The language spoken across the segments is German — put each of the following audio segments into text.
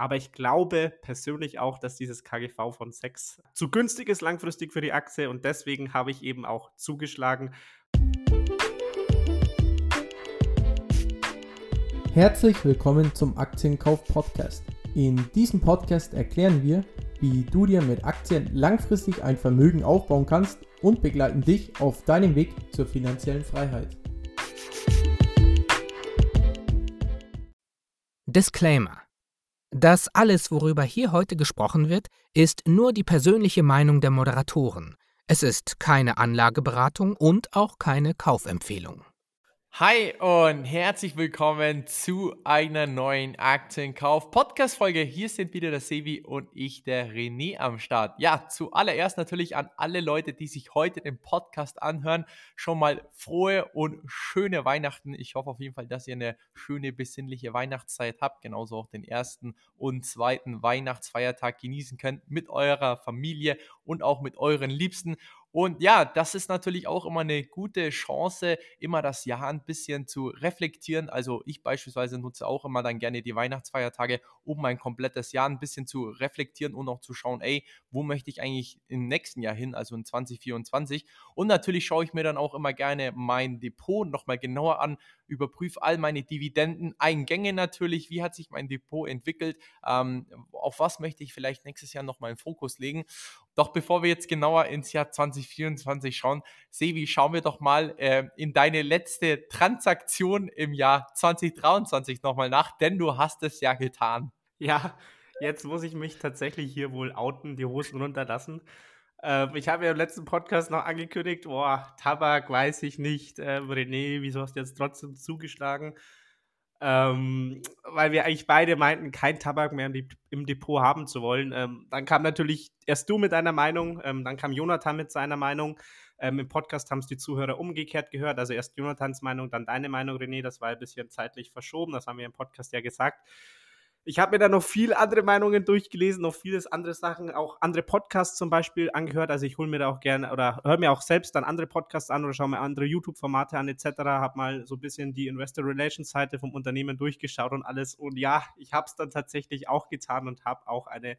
Aber ich glaube persönlich auch, dass dieses KGV von 6 zu günstig ist langfristig für die Aktie und deswegen habe ich eben auch zugeschlagen. Herzlich willkommen zum Aktienkauf Podcast. In diesem Podcast erklären wir, wie du dir mit Aktien langfristig ein Vermögen aufbauen kannst und begleiten dich auf deinem Weg zur finanziellen Freiheit. Disclaimer das alles, worüber hier heute gesprochen wird, ist nur die persönliche Meinung der Moderatoren. Es ist keine Anlageberatung und auch keine Kaufempfehlung. Hi und herzlich willkommen zu einer neuen Aktienkauf-Podcast-Folge. Hier sind wieder der Sevi und ich, der René, am Start. Ja, zuallererst natürlich an alle Leute, die sich heute den Podcast anhören, schon mal frohe und schöne Weihnachten. Ich hoffe auf jeden Fall, dass ihr eine schöne, besinnliche Weihnachtszeit habt, genauso auch den ersten und zweiten Weihnachtsfeiertag genießen könnt mit eurer Familie und auch mit euren Liebsten. Und ja, das ist natürlich auch immer eine gute Chance, immer das Jahr ein bisschen zu reflektieren. Also ich beispielsweise nutze auch immer dann gerne die Weihnachtsfeiertage, um mein komplettes Jahr ein bisschen zu reflektieren und auch zu schauen, ey, wo möchte ich eigentlich im nächsten Jahr hin, also in 2024. Und natürlich schaue ich mir dann auch immer gerne mein Depot nochmal genauer an, überprüfe all meine Dividendeneingänge natürlich, wie hat sich mein Depot entwickelt, ähm, auf was möchte ich vielleicht nächstes Jahr nochmal einen Fokus legen. Doch bevor wir jetzt genauer ins Jahr 2024 schauen, Sevi, schauen wir doch mal äh, in deine letzte Transaktion im Jahr 2023 nochmal nach, denn du hast es ja getan. Ja, jetzt muss ich mich tatsächlich hier wohl outen, die Hosen runterlassen. Ähm, ich habe ja im letzten Podcast noch angekündigt, boah, Tabak weiß ich nicht. Äh, René, wieso hast du jetzt trotzdem zugeschlagen? Ähm, weil wir eigentlich beide meinten, kein Tabak mehr im, Depot haben zu wollen. Ähm, dann kam natürlich erst du mit deiner Meinung, ähm, dann kam Jonathan mit seiner Meinung. Ähm, Im Podcast haben es die Zuhörer umgekehrt gehört. Also erst Jonathans Meinung, dann deine Meinung, René. Das war ein bisschen zeitlich verschoben. Das haben wir im Podcast ja gesagt. Ich habe mir da noch viel andere Meinungen durchgelesen, noch vieles andere Sachen, auch andere Podcasts zum Beispiel angehört. Also ich hole mir da auch gerne oder höre mir auch selbst dann andere Podcasts an oder schaue mir andere YouTube-Formate an etc. Habe mal so ein bisschen die Investor Relations Seite vom Unternehmen durchgeschaut und alles. Und ja, ich habe es dann tatsächlich auch getan und habe auch eine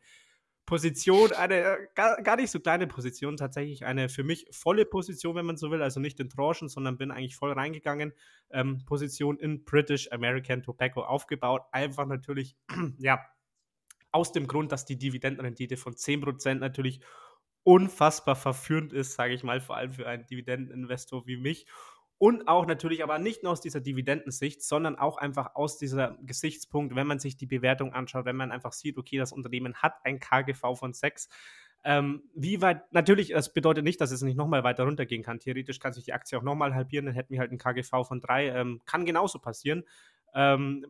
Position, eine äh, gar, gar, nicht so kleine Position, tatsächlich eine für mich volle Position, wenn man so will, also nicht in Tranchen, sondern bin eigentlich voll reingegangen. Ähm, Position in British American Tobacco aufgebaut. Einfach natürlich, ja, aus dem Grund, dass die Dividendenrendite von 10% natürlich unfassbar verführend ist, sage ich mal, vor allem für einen Dividendeninvestor wie mich. Und auch natürlich aber nicht nur aus dieser Dividendensicht, sondern auch einfach aus dieser Gesichtspunkt, wenn man sich die Bewertung anschaut, wenn man einfach sieht, okay, das Unternehmen hat ein KGV von 6. Ähm, wie weit, natürlich, das bedeutet nicht, dass es nicht nochmal weiter runtergehen kann. Theoretisch kann sich die Aktie auch nochmal halbieren, dann hätten wir halt ein KGV von 3. Ähm, kann genauso passieren. Ähm,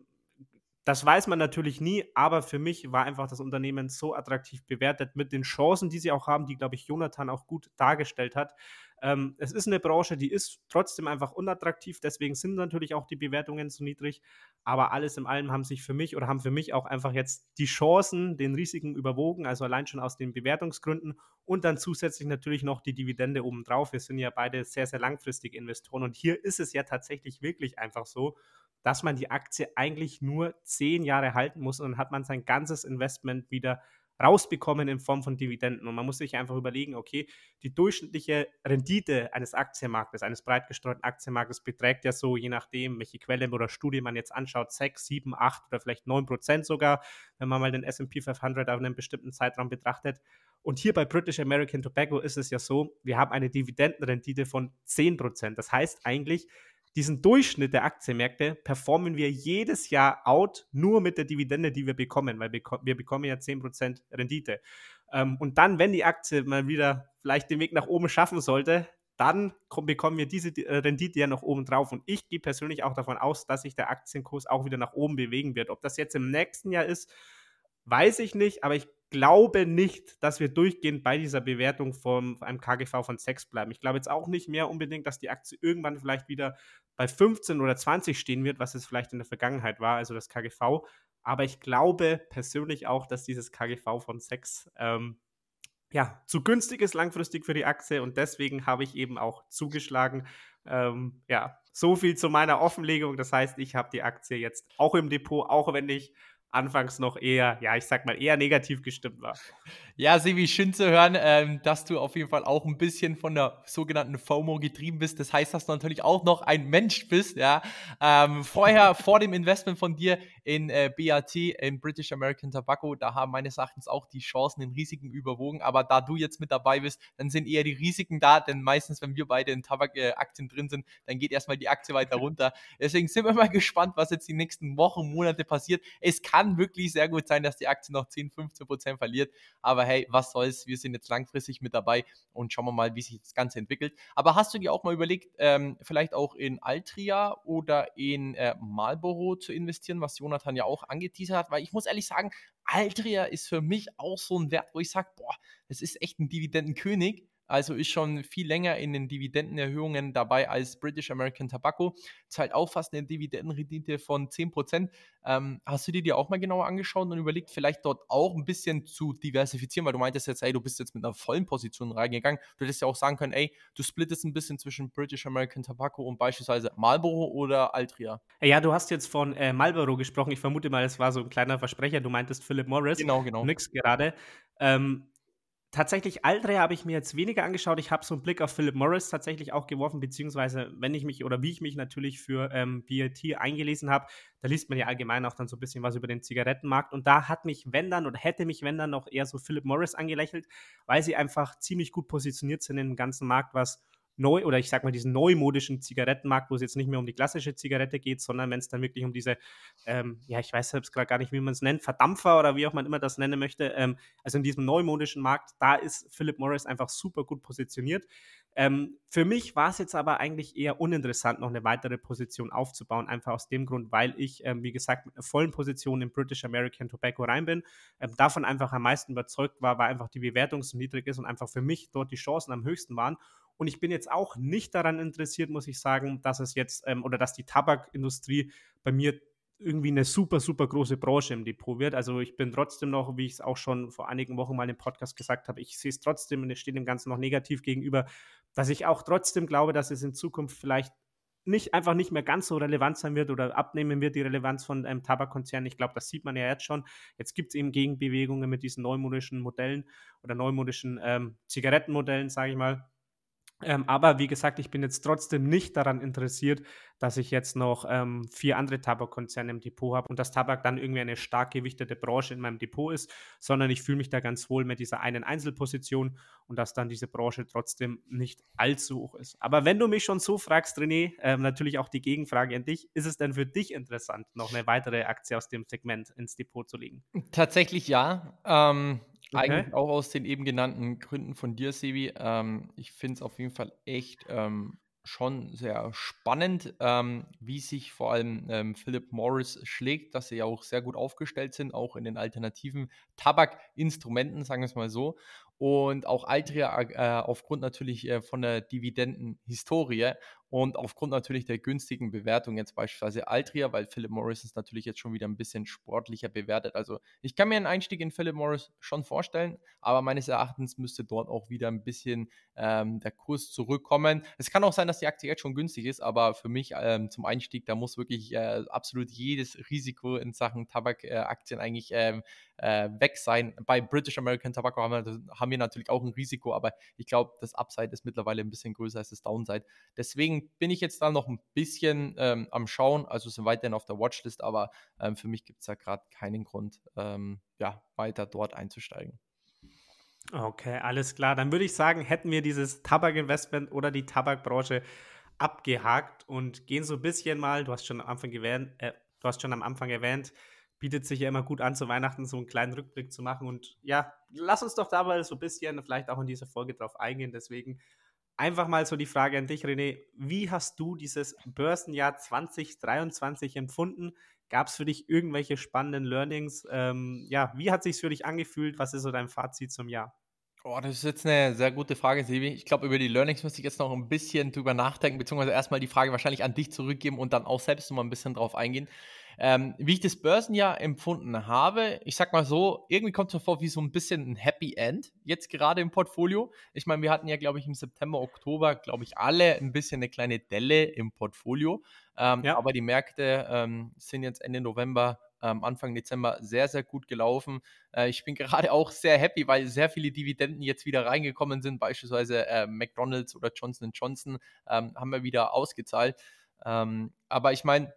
das weiß man natürlich nie, aber für mich war einfach das Unternehmen so attraktiv bewertet mit den Chancen, die sie auch haben, die, glaube ich, Jonathan auch gut dargestellt hat. Ähm, es ist eine Branche, die ist trotzdem einfach unattraktiv, deswegen sind natürlich auch die Bewertungen so niedrig. Aber alles in allem haben sich für mich oder haben für mich auch einfach jetzt die Chancen, den Risiken überwogen, also allein schon aus den Bewertungsgründen und dann zusätzlich natürlich noch die Dividende obendrauf. Wir sind ja beide sehr, sehr langfristige Investoren und hier ist es ja tatsächlich wirklich einfach so, dass man die Aktie eigentlich nur zehn Jahre halten muss und dann hat man sein ganzes Investment wieder rausbekommen in Form von Dividenden. Und man muss sich einfach überlegen, okay, die durchschnittliche Rendite eines Aktienmarktes, eines breit gestreuten Aktienmarktes beträgt ja so, je nachdem, welche Quelle oder Studie man jetzt anschaut, 6, 7, 8 oder vielleicht 9 Prozent sogar, wenn man mal den S&P 500 auf einem bestimmten Zeitraum betrachtet. Und hier bei British American Tobacco ist es ja so, wir haben eine Dividendenrendite von 10 Prozent. Das heißt eigentlich, diesen Durchschnitt der Aktienmärkte performen wir jedes Jahr out, nur mit der Dividende, die wir bekommen, weil wir bekommen ja 10% Rendite. Ähm, und dann, wenn die Aktie mal wieder vielleicht den Weg nach oben schaffen sollte, dann bekommen wir diese äh, Rendite ja noch oben drauf. Und ich gehe persönlich auch davon aus, dass sich der Aktienkurs auch wieder nach oben bewegen wird. Ob das jetzt im nächsten Jahr ist, weiß ich nicht, aber ich glaube nicht, dass wir durchgehend bei dieser Bewertung von einem KGV von 6 bleiben. Ich glaube jetzt auch nicht mehr unbedingt, dass die Aktie irgendwann vielleicht wieder bei 15 oder 20 stehen wird, was es vielleicht in der Vergangenheit war, also das KGV. Aber ich glaube persönlich auch, dass dieses KGV von 6 ähm, ja, zu günstig ist langfristig für die Aktie und deswegen habe ich eben auch zugeschlagen. Ähm, ja, so viel zu meiner Offenlegung. Das heißt, ich habe die Aktie jetzt auch im Depot, auch wenn ich anfangs noch eher, ja, ich sag mal, eher negativ gestimmt war. Ja, Sevi, schön zu hören, ähm, dass du auf jeden Fall auch ein bisschen von der sogenannten FOMO getrieben bist. Das heißt, dass du natürlich auch noch ein Mensch bist, ja. Ähm, vorher, vor dem Investment von dir in äh, BAT, in British American Tobacco, da haben meines Erachtens auch die Chancen den Risiken überwogen. Aber da du jetzt mit dabei bist, dann sind eher die Risiken da, denn meistens, wenn wir beide in Tabakaktien äh, drin sind, dann geht erstmal die Aktie weiter runter. Deswegen sind wir mal gespannt, was jetzt die nächsten Wochen, Monate passiert. Es kann wirklich sehr gut sein, dass die Aktie noch 10, 15 Prozent verliert. Aber hey, was soll's? Wir sind jetzt langfristig mit dabei und schauen wir mal, wie sich das Ganze entwickelt. Aber hast du dir auch mal überlegt, ähm, vielleicht auch in Altria oder in äh, Marlboro zu investieren, was Jonathan ja auch angeteasert hat? Weil ich muss ehrlich sagen, Altria ist für mich auch so ein Wert, wo ich sage, boah, das ist echt ein Dividendenkönig also ist schon viel länger in den Dividendenerhöhungen dabei als British American Tobacco. Zahlt auch fast eine Dividendenrendite von 10%. Ähm, hast du dir die auch mal genauer angeschaut und überlegt, vielleicht dort auch ein bisschen zu diversifizieren, weil du meintest jetzt, ey, du bist jetzt mit einer vollen Position reingegangen. Du hättest ja auch sagen können, ey, du splittest ein bisschen zwischen British American Tobacco und beispielsweise Marlboro oder Altria. Ja, du hast jetzt von äh, Marlboro gesprochen. Ich vermute mal, es war so ein kleiner Versprecher. Du meintest Philip Morris. Genau, genau. Nix gerade. Ähm, Tatsächlich Aldre habe ich mir jetzt weniger angeschaut. Ich habe so einen Blick auf Philip Morris tatsächlich auch geworfen, beziehungsweise wenn ich mich oder wie ich mich natürlich für ähm, BLT eingelesen habe, da liest man ja allgemein auch dann so ein bisschen was über den Zigarettenmarkt. Und da hat mich, wenn dann, oder hätte mich, wenn dann, noch eher so Philip Morris angelächelt, weil sie einfach ziemlich gut positioniert sind im ganzen Markt, was neu oder ich sag mal diesen neumodischen Zigarettenmarkt, wo es jetzt nicht mehr um die klassische Zigarette geht, sondern wenn es dann wirklich um diese, ähm, ja, ich weiß selbst gerade gar nicht, wie man es nennt, Verdampfer oder wie auch man immer das nennen möchte, ähm, also in diesem neumodischen Markt, da ist Philip Morris einfach super gut positioniert. Ähm, für mich war es jetzt aber eigentlich eher uninteressant, noch eine weitere Position aufzubauen, einfach aus dem Grund, weil ich, ähm, wie gesagt, mit einer vollen Position in British American Tobacco rein bin, ähm, davon einfach am meisten überzeugt war, weil einfach die Bewertung so niedrig ist und einfach für mich dort die Chancen am höchsten waren. Und ich bin jetzt auch nicht daran interessiert, muss ich sagen, dass es jetzt ähm, oder dass die Tabakindustrie bei mir irgendwie eine super, super große Branche im Depot wird. Also ich bin trotzdem noch, wie ich es auch schon vor einigen Wochen mal im Podcast gesagt habe, ich sehe es trotzdem und es steht dem Ganzen noch negativ gegenüber, dass ich auch trotzdem glaube, dass es in Zukunft vielleicht nicht einfach nicht mehr ganz so relevant sein wird oder abnehmen wird, die Relevanz von einem Tabakkonzern. Ich glaube, das sieht man ja jetzt schon. Jetzt gibt es eben Gegenbewegungen mit diesen neumodischen Modellen oder neumodischen ähm, Zigarettenmodellen, sage ich mal. Ähm, aber wie gesagt, ich bin jetzt trotzdem nicht daran interessiert, dass ich jetzt noch ähm, vier andere Tabakkonzerne im Depot habe und dass Tabak dann irgendwie eine stark gewichtete Branche in meinem Depot ist, sondern ich fühle mich da ganz wohl mit dieser einen Einzelposition und dass dann diese Branche trotzdem nicht allzu hoch ist. Aber wenn du mich schon so fragst, René, äh, natürlich auch die Gegenfrage an dich, ist es denn für dich interessant, noch eine weitere Aktie aus dem Segment ins Depot zu legen? Tatsächlich ja. Ähm, Okay. Eigentlich auch aus den eben genannten Gründen von dir, Sebi. Ähm, ich finde es auf jeden Fall echt ähm, schon sehr spannend, ähm, wie sich vor allem ähm, Philip Morris schlägt, dass sie ja auch sehr gut aufgestellt sind, auch in den alternativen Tabakinstrumenten, sagen wir es mal so. Und auch Altria äh, aufgrund natürlich äh, von der Dividendenhistorie und aufgrund natürlich der günstigen Bewertung jetzt beispielsweise Altria, weil Philip Morris ist natürlich jetzt schon wieder ein bisschen sportlicher bewertet. Also ich kann mir einen Einstieg in Philip Morris schon vorstellen, aber meines Erachtens müsste dort auch wieder ein bisschen ähm, der Kurs zurückkommen. Es kann auch sein, dass die Aktie jetzt schon günstig ist, aber für mich ähm, zum Einstieg, da muss wirklich äh, absolut jedes Risiko in Sachen Tabakaktien eigentlich ähm, äh, weg sein. Bei British American Tobacco haben wir, haben wir natürlich auch ein Risiko, aber ich glaube, das Upside ist mittlerweile ein bisschen größer als das Downside. Deswegen bin ich jetzt da noch ein bisschen ähm, am Schauen, also sind weiterhin auf der Watchlist, aber ähm, für mich gibt es da gerade keinen Grund, ähm, ja, weiter dort einzusteigen. Okay, alles klar. Dann würde ich sagen, hätten wir dieses Tabakinvestment oder die Tabakbranche abgehakt und gehen so ein bisschen mal, du hast schon am Anfang erwähnt, äh, du hast schon am Anfang erwähnt, bietet sich ja immer gut an, zu Weihnachten so einen kleinen Rückblick zu machen. Und ja, lass uns doch da mal so ein bisschen vielleicht auch in dieser Folge drauf eingehen. Deswegen einfach mal so die Frage an dich, René. Wie hast du dieses Börsenjahr 2023 empfunden? Gab es für dich irgendwelche spannenden Learnings? Ähm, ja, wie hat sich für dich angefühlt? Was ist so dein Fazit zum Jahr? Oh, das ist jetzt eine sehr gute Frage, Sebi. Ich glaube, über die Learnings müsste ich jetzt noch ein bisschen drüber nachdenken, beziehungsweise erstmal die Frage wahrscheinlich an dich zurückgeben und dann auch selbst noch mal ein bisschen drauf eingehen. Ähm, wie ich das Börsenjahr empfunden habe, ich sag mal so, irgendwie kommt es mir vor wie so ein bisschen ein Happy End jetzt gerade im Portfolio. Ich meine, wir hatten ja, glaube ich, im September, Oktober, glaube ich, alle ein bisschen eine kleine Delle im Portfolio. Ähm, ja. Aber die Märkte ähm, sind jetzt Ende November ähm, Anfang Dezember sehr, sehr gut gelaufen. Äh, ich bin gerade auch sehr happy, weil sehr viele Dividenden jetzt wieder reingekommen sind, beispielsweise äh, McDonald's oder Johnson Johnson ähm, haben wir wieder ausgezahlt. Ähm, aber ich meine,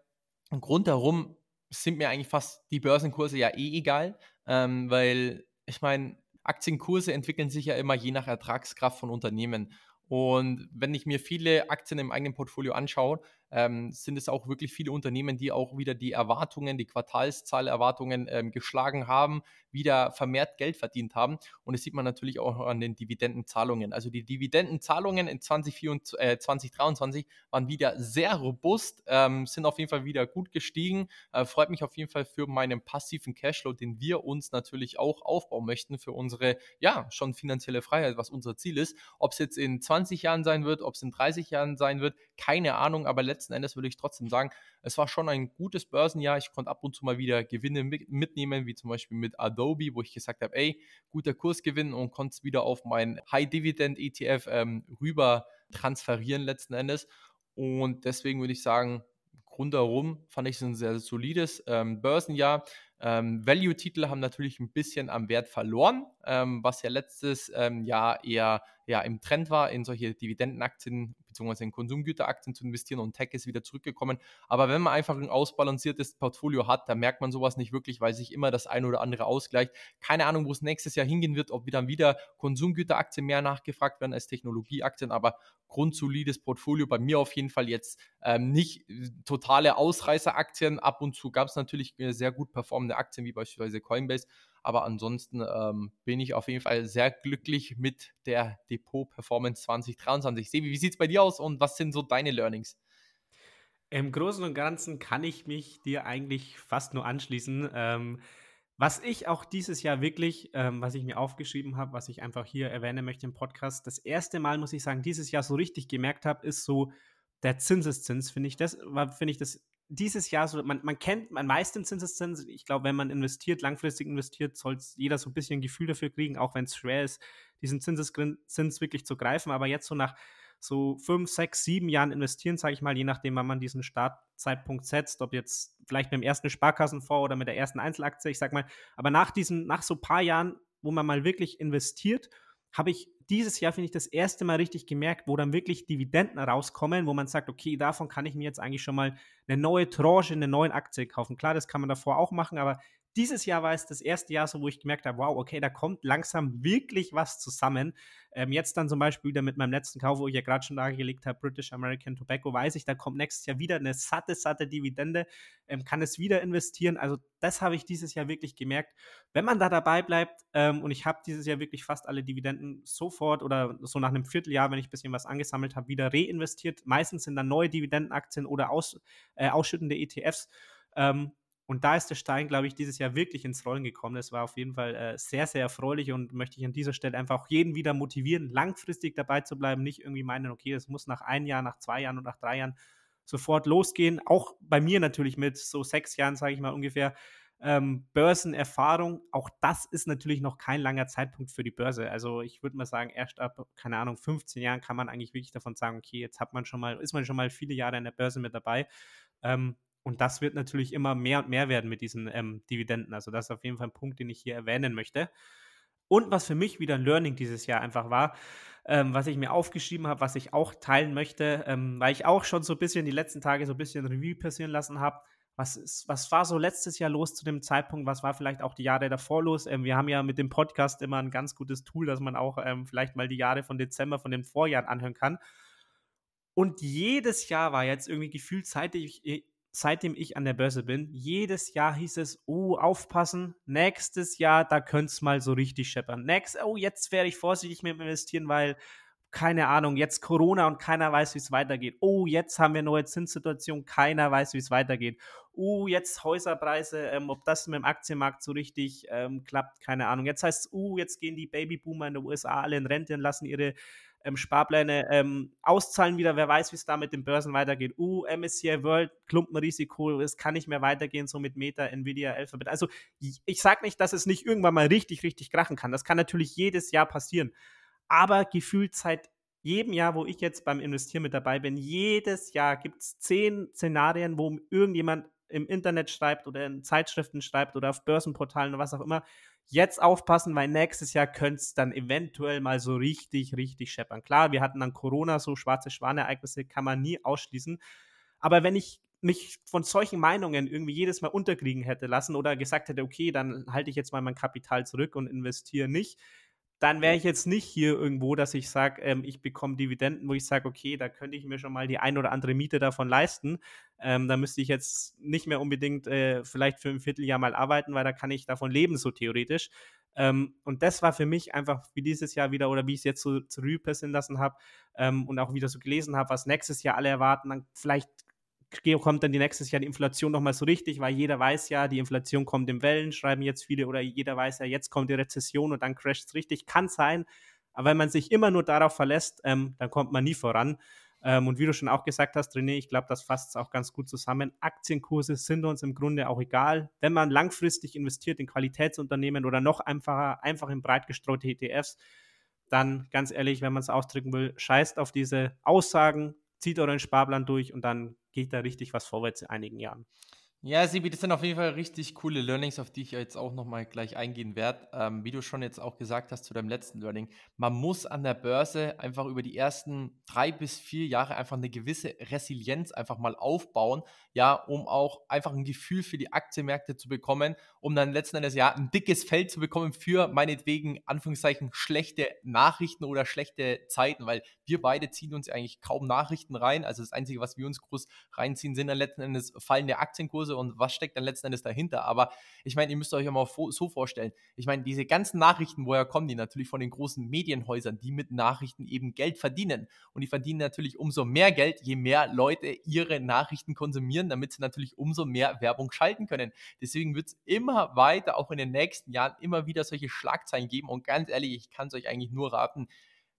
rundherum sind mir eigentlich fast die Börsenkurse ja eh egal, ähm, weil ich meine, Aktienkurse entwickeln sich ja immer je nach Ertragskraft von Unternehmen. Und wenn ich mir viele Aktien im eigenen Portfolio anschaue, ähm, sind es auch wirklich viele Unternehmen, die auch wieder die Erwartungen, die Quartalszahlerwartungen ähm, geschlagen haben, wieder vermehrt Geld verdient haben. Und das sieht man natürlich auch an den Dividendenzahlungen. Also die Dividendenzahlungen in 2024, äh, 2023 waren wieder sehr robust, ähm, sind auf jeden Fall wieder gut gestiegen. Äh, freut mich auf jeden Fall für meinen passiven Cashflow, den wir uns natürlich auch aufbauen möchten für unsere, ja, schon finanzielle Freiheit, was unser Ziel ist. Ob es jetzt in 20 Jahren sein wird, ob es in 30 Jahren sein wird, keine Ahnung, aber letztendlich letzten Endes würde ich trotzdem sagen, es war schon ein gutes Börsenjahr. Ich konnte ab und zu mal wieder Gewinne mitnehmen, wie zum Beispiel mit Adobe, wo ich gesagt habe, ey, guter Kursgewinn und konnte es wieder auf mein High-Dividend-ETF ähm, rüber transferieren letzten Endes. Und deswegen würde ich sagen, rundherum fand ich es ein sehr solides ähm, Börsenjahr. Ähm, Value-Titel haben natürlich ein bisschen am Wert verloren, ähm, was ja letztes ähm, Jahr eher ja, im Trend war, in solche Dividendenaktien bzw. in Konsumgüteraktien zu investieren und Tech ist wieder zurückgekommen. Aber wenn man einfach ein ausbalanciertes Portfolio hat, dann merkt man sowas nicht wirklich, weil sich immer das eine oder andere ausgleicht. Keine Ahnung, wo es nächstes Jahr hingehen wird, ob dann wieder Konsumgüteraktien mehr nachgefragt werden als Technologieaktien, aber grundsolides Portfolio. Bei mir auf jeden Fall jetzt ähm, nicht äh, totale Ausreißeraktien. Ab und zu gab es natürlich äh, sehr gut performende Aktien wie beispielsweise Coinbase. Aber ansonsten ähm, bin ich auf jeden Fall sehr glücklich mit der Depot Performance 2023. Sebi, wie sieht es bei dir aus und was sind so deine Learnings? Im Großen und Ganzen kann ich mich dir eigentlich fast nur anschließen. Ähm, was ich auch dieses Jahr wirklich, ähm, was ich mir aufgeschrieben habe, was ich einfach hier erwähnen möchte im Podcast, das erste Mal, muss ich sagen, dieses Jahr so richtig gemerkt habe, ist so der Zinseszins, finde ich. Das finde ich, das dieses Jahr so, man, man kennt, man weiß den Zinseszins. Ich glaube, wenn man investiert, langfristig investiert, soll jeder so ein bisschen ein Gefühl dafür kriegen, auch wenn es schwer ist, diesen Zinseszins wirklich zu greifen. Aber jetzt so nach so fünf, sechs, sieben Jahren investieren, sage ich mal, je nachdem, wann man diesen Startzeitpunkt setzt, ob jetzt vielleicht mit dem ersten Sparkassenfonds oder mit der ersten Einzelaktie, ich sag mal, aber nach diesen, nach so paar Jahren, wo man mal wirklich investiert, habe ich dieses Jahr, finde ich, das erste Mal richtig gemerkt, wo dann wirklich Dividenden rauskommen, wo man sagt, okay, davon kann ich mir jetzt eigentlich schon mal eine neue Tranche, eine neue Aktie kaufen. Klar, das kann man davor auch machen, aber dieses Jahr war es das erste Jahr so, wo ich gemerkt habe, wow, okay, da kommt langsam wirklich was zusammen. Ähm, jetzt dann zum Beispiel wieder mit meinem letzten Kauf, wo ich ja gerade schon dargelegt habe, British American Tobacco, weiß ich, da kommt nächstes Jahr wieder eine satte, satte Dividende, ähm, kann es wieder investieren. Also das habe ich dieses Jahr wirklich gemerkt. Wenn man da dabei bleibt, ähm, und ich habe dieses Jahr wirklich fast alle Dividenden sofort oder so nach einem Vierteljahr, wenn ich ein bisschen was angesammelt habe, wieder reinvestiert. Meistens sind dann neue Dividendenaktien oder aus, äh, ausschüttende ETFs. Ähm, und da ist der Stein, glaube ich, dieses Jahr wirklich ins Rollen gekommen. Das war auf jeden Fall äh, sehr, sehr erfreulich und möchte ich an dieser Stelle einfach auch jeden wieder motivieren, langfristig dabei zu bleiben. Nicht irgendwie meinen, okay, das muss nach einem Jahr, nach zwei Jahren und nach drei Jahren sofort losgehen. Auch bei mir natürlich mit so sechs Jahren, sage ich mal ungefähr, ähm, Börsenerfahrung. Auch das ist natürlich noch kein langer Zeitpunkt für die Börse. Also ich würde mal sagen, erst ab, keine Ahnung, 15 Jahren kann man eigentlich wirklich davon sagen, okay, jetzt hat man schon mal, ist man schon mal viele Jahre in der Börse mit dabei. Ähm, und das wird natürlich immer mehr und mehr werden mit diesen ähm, Dividenden. Also das ist auf jeden Fall ein Punkt, den ich hier erwähnen möchte. Und was für mich wieder ein Learning dieses Jahr einfach war, ähm, was ich mir aufgeschrieben habe, was ich auch teilen möchte, ähm, weil ich auch schon so ein bisschen die letzten Tage so ein bisschen Revue passieren lassen habe. Was, ist, was war so letztes Jahr los zu dem Zeitpunkt? Was war vielleicht auch die Jahre davor los? Ähm, wir haben ja mit dem Podcast immer ein ganz gutes Tool, dass man auch ähm, vielleicht mal die Jahre von Dezember, von den Vorjahren anhören kann. Und jedes Jahr war jetzt irgendwie gefühlt zeitig, seitdem ich an der Börse bin, jedes Jahr hieß es, oh, aufpassen, nächstes Jahr, da könnte es mal so richtig scheppern. Next, oh, jetzt werde ich vorsichtig mit investieren, weil, keine Ahnung, jetzt Corona und keiner weiß, wie es weitergeht. Oh, jetzt haben wir neue Zinssituation, keiner weiß, wie es weitergeht. Oh, jetzt Häuserpreise, ähm, ob das mit dem Aktienmarkt so richtig ähm, klappt, keine Ahnung. Jetzt heißt es, oh, jetzt gehen die Babyboomer in den USA alle in Rente und lassen ihre ähm, Sparpläne ähm, auszahlen wieder. Wer weiß, wie es da mit den Börsen weitergeht. Uh, MSCI World, Klumpenrisiko, es kann nicht mehr weitergehen, so mit Meta, Nvidia, Alphabet. Also ich sage nicht, dass es nicht irgendwann mal richtig, richtig krachen kann. Das kann natürlich jedes Jahr passieren. Aber gefühlt seit jedem Jahr, wo ich jetzt beim Investieren mit dabei bin, jedes Jahr gibt es zehn Szenarien, wo irgendjemand im Internet schreibt oder in Zeitschriften schreibt oder auf Börsenportalen oder was auch immer, jetzt aufpassen, weil nächstes Jahr könnte es dann eventuell mal so richtig, richtig scheppern. Klar, wir hatten dann Corona, so schwarze Schwanereignisse kann man nie ausschließen. Aber wenn ich mich von solchen Meinungen irgendwie jedes Mal unterkriegen hätte lassen oder gesagt hätte, okay, dann halte ich jetzt mal mein Kapital zurück und investiere nicht, dann wäre ich jetzt nicht hier irgendwo, dass ich sage, ähm, ich bekomme Dividenden, wo ich sage, okay, da könnte ich mir schon mal die ein oder andere Miete davon leisten. Ähm, da müsste ich jetzt nicht mehr unbedingt äh, vielleicht für ein Vierteljahr mal arbeiten, weil da kann ich davon leben, so theoretisch. Ähm, und das war für mich einfach wie dieses Jahr wieder oder wie ich es jetzt so zu Revue passieren lassen habe ähm, und auch wieder so gelesen habe, was nächstes Jahr alle erwarten, dann vielleicht kommt dann die nächstes Jahr die Inflation nochmal so richtig, weil jeder weiß ja, die Inflation kommt in Wellen, schreiben jetzt viele, oder jeder weiß ja, jetzt kommt die Rezession und dann crasht es richtig. Kann sein, aber wenn man sich immer nur darauf verlässt, ähm, dann kommt man nie voran. Ähm, und wie du schon auch gesagt hast, René, ich glaube, das fasst es auch ganz gut zusammen. Aktienkurse sind uns im Grunde auch egal. Wenn man langfristig investiert in Qualitätsunternehmen oder noch einfacher, einfach in breit gestreute ETFs, dann ganz ehrlich, wenn man es ausdrücken will, scheißt auf diese Aussagen, zieht euren Sparplan durch und dann geht da richtig was vorwärts in einigen Jahren. Ja, Sibi, das sind auf jeden Fall richtig coole Learnings, auf die ich jetzt auch nochmal gleich eingehen werde. Ähm, wie du schon jetzt auch gesagt hast zu deinem letzten Learning, man muss an der Börse einfach über die ersten drei bis vier Jahre einfach eine gewisse Resilienz einfach mal aufbauen, ja, um auch einfach ein Gefühl für die Aktienmärkte zu bekommen, um dann letzten Endes ja ein dickes Feld zu bekommen für meinetwegen, Anführungszeichen, schlechte Nachrichten oder schlechte Zeiten, weil wir beide ziehen uns eigentlich kaum Nachrichten rein. Also das Einzige, was wir uns groß reinziehen, sind dann letzten Endes fallende Aktienkurse Hause und was steckt dann letzten Endes dahinter. Aber ich meine, ihr müsst euch ja mal so vorstellen. Ich meine, diese ganzen Nachrichten, woher kommen die? Natürlich von den großen Medienhäusern, die mit Nachrichten eben Geld verdienen. Und die verdienen natürlich umso mehr Geld, je mehr Leute ihre Nachrichten konsumieren, damit sie natürlich umso mehr Werbung schalten können. Deswegen wird es immer weiter, auch in den nächsten Jahren, immer wieder solche Schlagzeilen geben. Und ganz ehrlich, ich kann es euch eigentlich nur raten,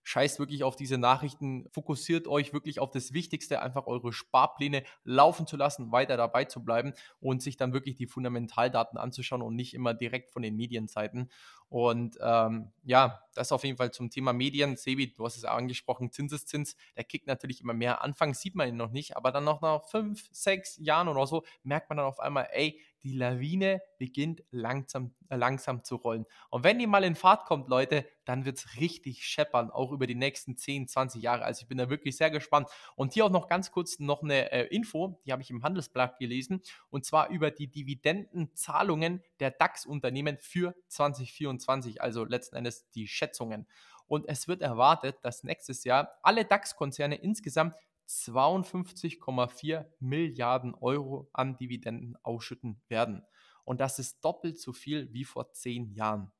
scheißt wirklich auf diese Nachrichten, fokussiert euch wirklich auf das Wichtigste, einfach eure Sparpläne laufen zu lassen, weiter dabei zu bleiben und sich dann wirklich die Fundamentaldaten anzuschauen und nicht immer direkt von den Medienseiten. Und ähm, ja, das auf jeden Fall zum Thema Medien. Sebi, du hast es angesprochen, Zinseszins, der kickt natürlich immer mehr. Anfangs sieht man ihn noch nicht, aber dann noch nach fünf, sechs Jahren oder so merkt man dann auf einmal, ey, die Lawine beginnt langsam, äh, langsam zu rollen. Und wenn die mal in Fahrt kommt, Leute, dann wird es richtig scheppern, auch über die nächsten 10, 20 Jahre. Also ich bin da wirklich sehr gespannt. Und hier auch noch ganz kurz noch eine äh, Info, die habe ich im Handelsblatt gelesen, und zwar über die Dividendenzahlungen der DAX-Unternehmen für 2024, also letzten Endes die Schätzungen. Und es wird erwartet, dass nächstes Jahr alle DAX-Konzerne insgesamt 52,4 Milliarden Euro an Dividenden ausschütten werden. Und das ist doppelt so viel wie vor zehn Jahren.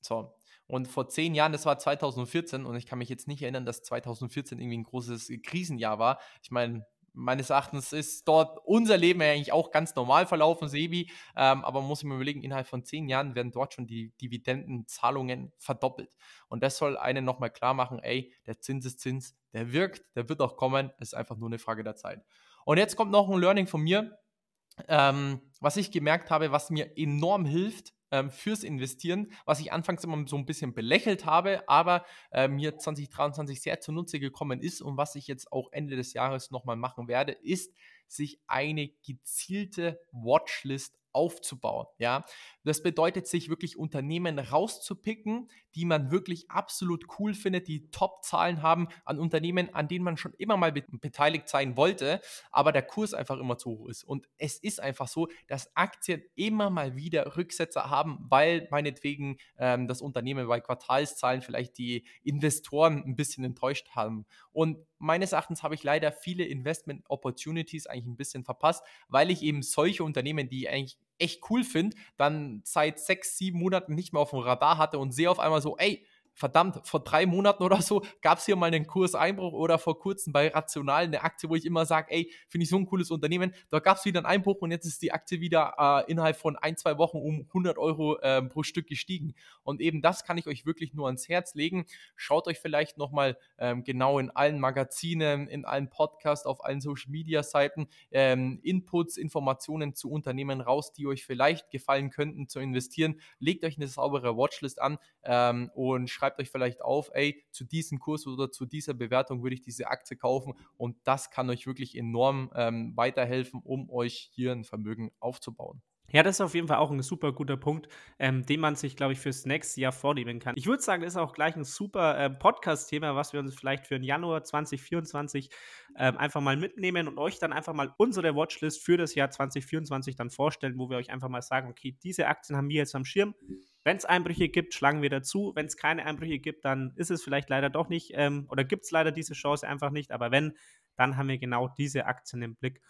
So. Und vor zehn Jahren, das war 2014, und ich kann mich jetzt nicht erinnern, dass 2014 irgendwie ein großes Krisenjahr war. Ich meine, meines Erachtens ist dort unser Leben eigentlich auch ganz normal verlaufen, Sebi. Ähm, aber man muss sich mal überlegen, innerhalb von zehn Jahren werden dort schon die Dividendenzahlungen verdoppelt. Und das soll einen nochmal klar machen, ey, der Zinseszins, der wirkt, der wird auch kommen, es ist einfach nur eine Frage der Zeit. Und jetzt kommt noch ein Learning von mir, ähm, was ich gemerkt habe, was mir enorm hilft, ähm, fürs Investieren, was ich anfangs immer so ein bisschen belächelt habe, aber äh, mir 2023 sehr zunutze gekommen ist und was ich jetzt auch Ende des Jahres nochmal machen werde, ist, sich eine gezielte Watchlist aufzubauen. Ja, das bedeutet, sich wirklich Unternehmen rauszupicken, die man wirklich absolut cool findet, die Top-Zahlen haben an Unternehmen, an denen man schon immer mal be beteiligt sein wollte, aber der Kurs einfach immer zu hoch ist. Und es ist einfach so, dass Aktien immer mal wieder Rücksetzer haben, weil meinetwegen ähm, das Unternehmen bei Quartalszahlen vielleicht die Investoren ein bisschen enttäuscht haben. Und meines Erachtens habe ich leider viele Investment Opportunities eigentlich ein bisschen verpasst, weil ich eben solche Unternehmen, die eigentlich echt cool finde, dann seit sechs, sieben Monaten nicht mehr auf dem Radar hatte und sehe auf einmal so, ey, verdammt, vor drei Monaten oder so gab es hier mal einen Kurseinbruch oder vor kurzem bei Rational eine Aktie, wo ich immer sage, ey, finde ich so ein cooles Unternehmen. Da gab es wieder einen Einbruch und jetzt ist die Aktie wieder äh, innerhalb von ein, zwei Wochen um 100 Euro äh, pro Stück gestiegen. Und eben das kann ich euch wirklich nur ans Herz legen. Schaut euch vielleicht nochmal ähm, genau in allen Magazinen, in allen Podcasts, auf allen Social Media Seiten ähm, Inputs, Informationen zu Unternehmen raus, die euch vielleicht gefallen könnten zu investieren. Legt euch eine saubere Watchlist an ähm, und schreibt schreibt euch vielleicht auf, ey, zu diesem Kurs oder zu dieser Bewertung würde ich diese Aktie kaufen und das kann euch wirklich enorm ähm, weiterhelfen, um euch hier ein Vermögen aufzubauen. Ja, das ist auf jeden Fall auch ein super guter Punkt, ähm, den man sich, glaube ich, fürs nächste Jahr vornehmen kann. Ich würde sagen, das ist auch gleich ein super äh, Podcast-Thema, was wir uns vielleicht für den Januar 2024 ähm, einfach mal mitnehmen und euch dann einfach mal unsere Watchlist für das Jahr 2024 dann vorstellen, wo wir euch einfach mal sagen, okay, diese Aktien haben wir jetzt am Schirm. Wenn es Einbrüche gibt, schlagen wir dazu. Wenn es keine Einbrüche gibt, dann ist es vielleicht leider doch nicht ähm, oder gibt es leider diese Chance einfach nicht. Aber wenn, dann haben wir genau diese Aktien im Blick.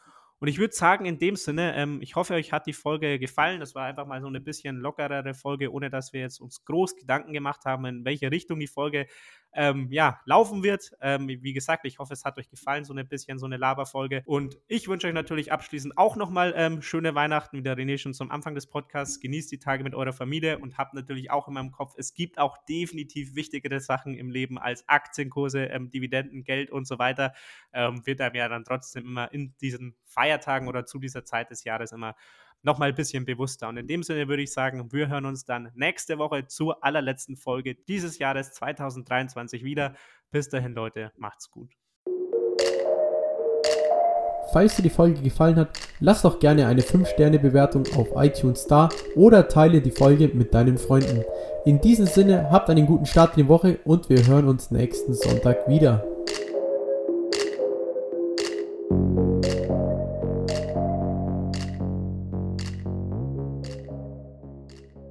Und ich würde sagen, in dem Sinne, ähm, ich hoffe, euch hat die Folge gefallen. Das war einfach mal so eine bisschen lockerere Folge, ohne dass wir jetzt uns groß Gedanken gemacht haben, in welche Richtung die Folge ähm, ja, laufen wird. Ähm, wie gesagt, ich hoffe, es hat euch gefallen, so ein bisschen so eine Laberfolge. Und ich wünsche euch natürlich abschließend auch nochmal ähm, schöne Weihnachten, wie der René schon zum Anfang des Podcasts. Genießt die Tage mit eurer Familie und habt natürlich auch in meinem Kopf, es gibt auch definitiv wichtigere Sachen im Leben als Aktienkurse, ähm, Dividenden, Geld und so weiter. Ähm, wird einem ja dann trotzdem immer in diesen Feiertagen oder zu dieser Zeit des Jahres immer nochmal ein bisschen bewusster. Und in dem Sinne würde ich sagen, wir hören uns dann nächste Woche zur allerletzten Folge dieses Jahres 2023 wieder. Bis dahin, Leute, macht's gut. Falls dir die Folge gefallen hat, lass doch gerne eine 5-Sterne-Bewertung auf iTunes da oder teile die Folge mit deinen Freunden. In diesem Sinne, habt einen guten Start in die Woche und wir hören uns nächsten Sonntag wieder.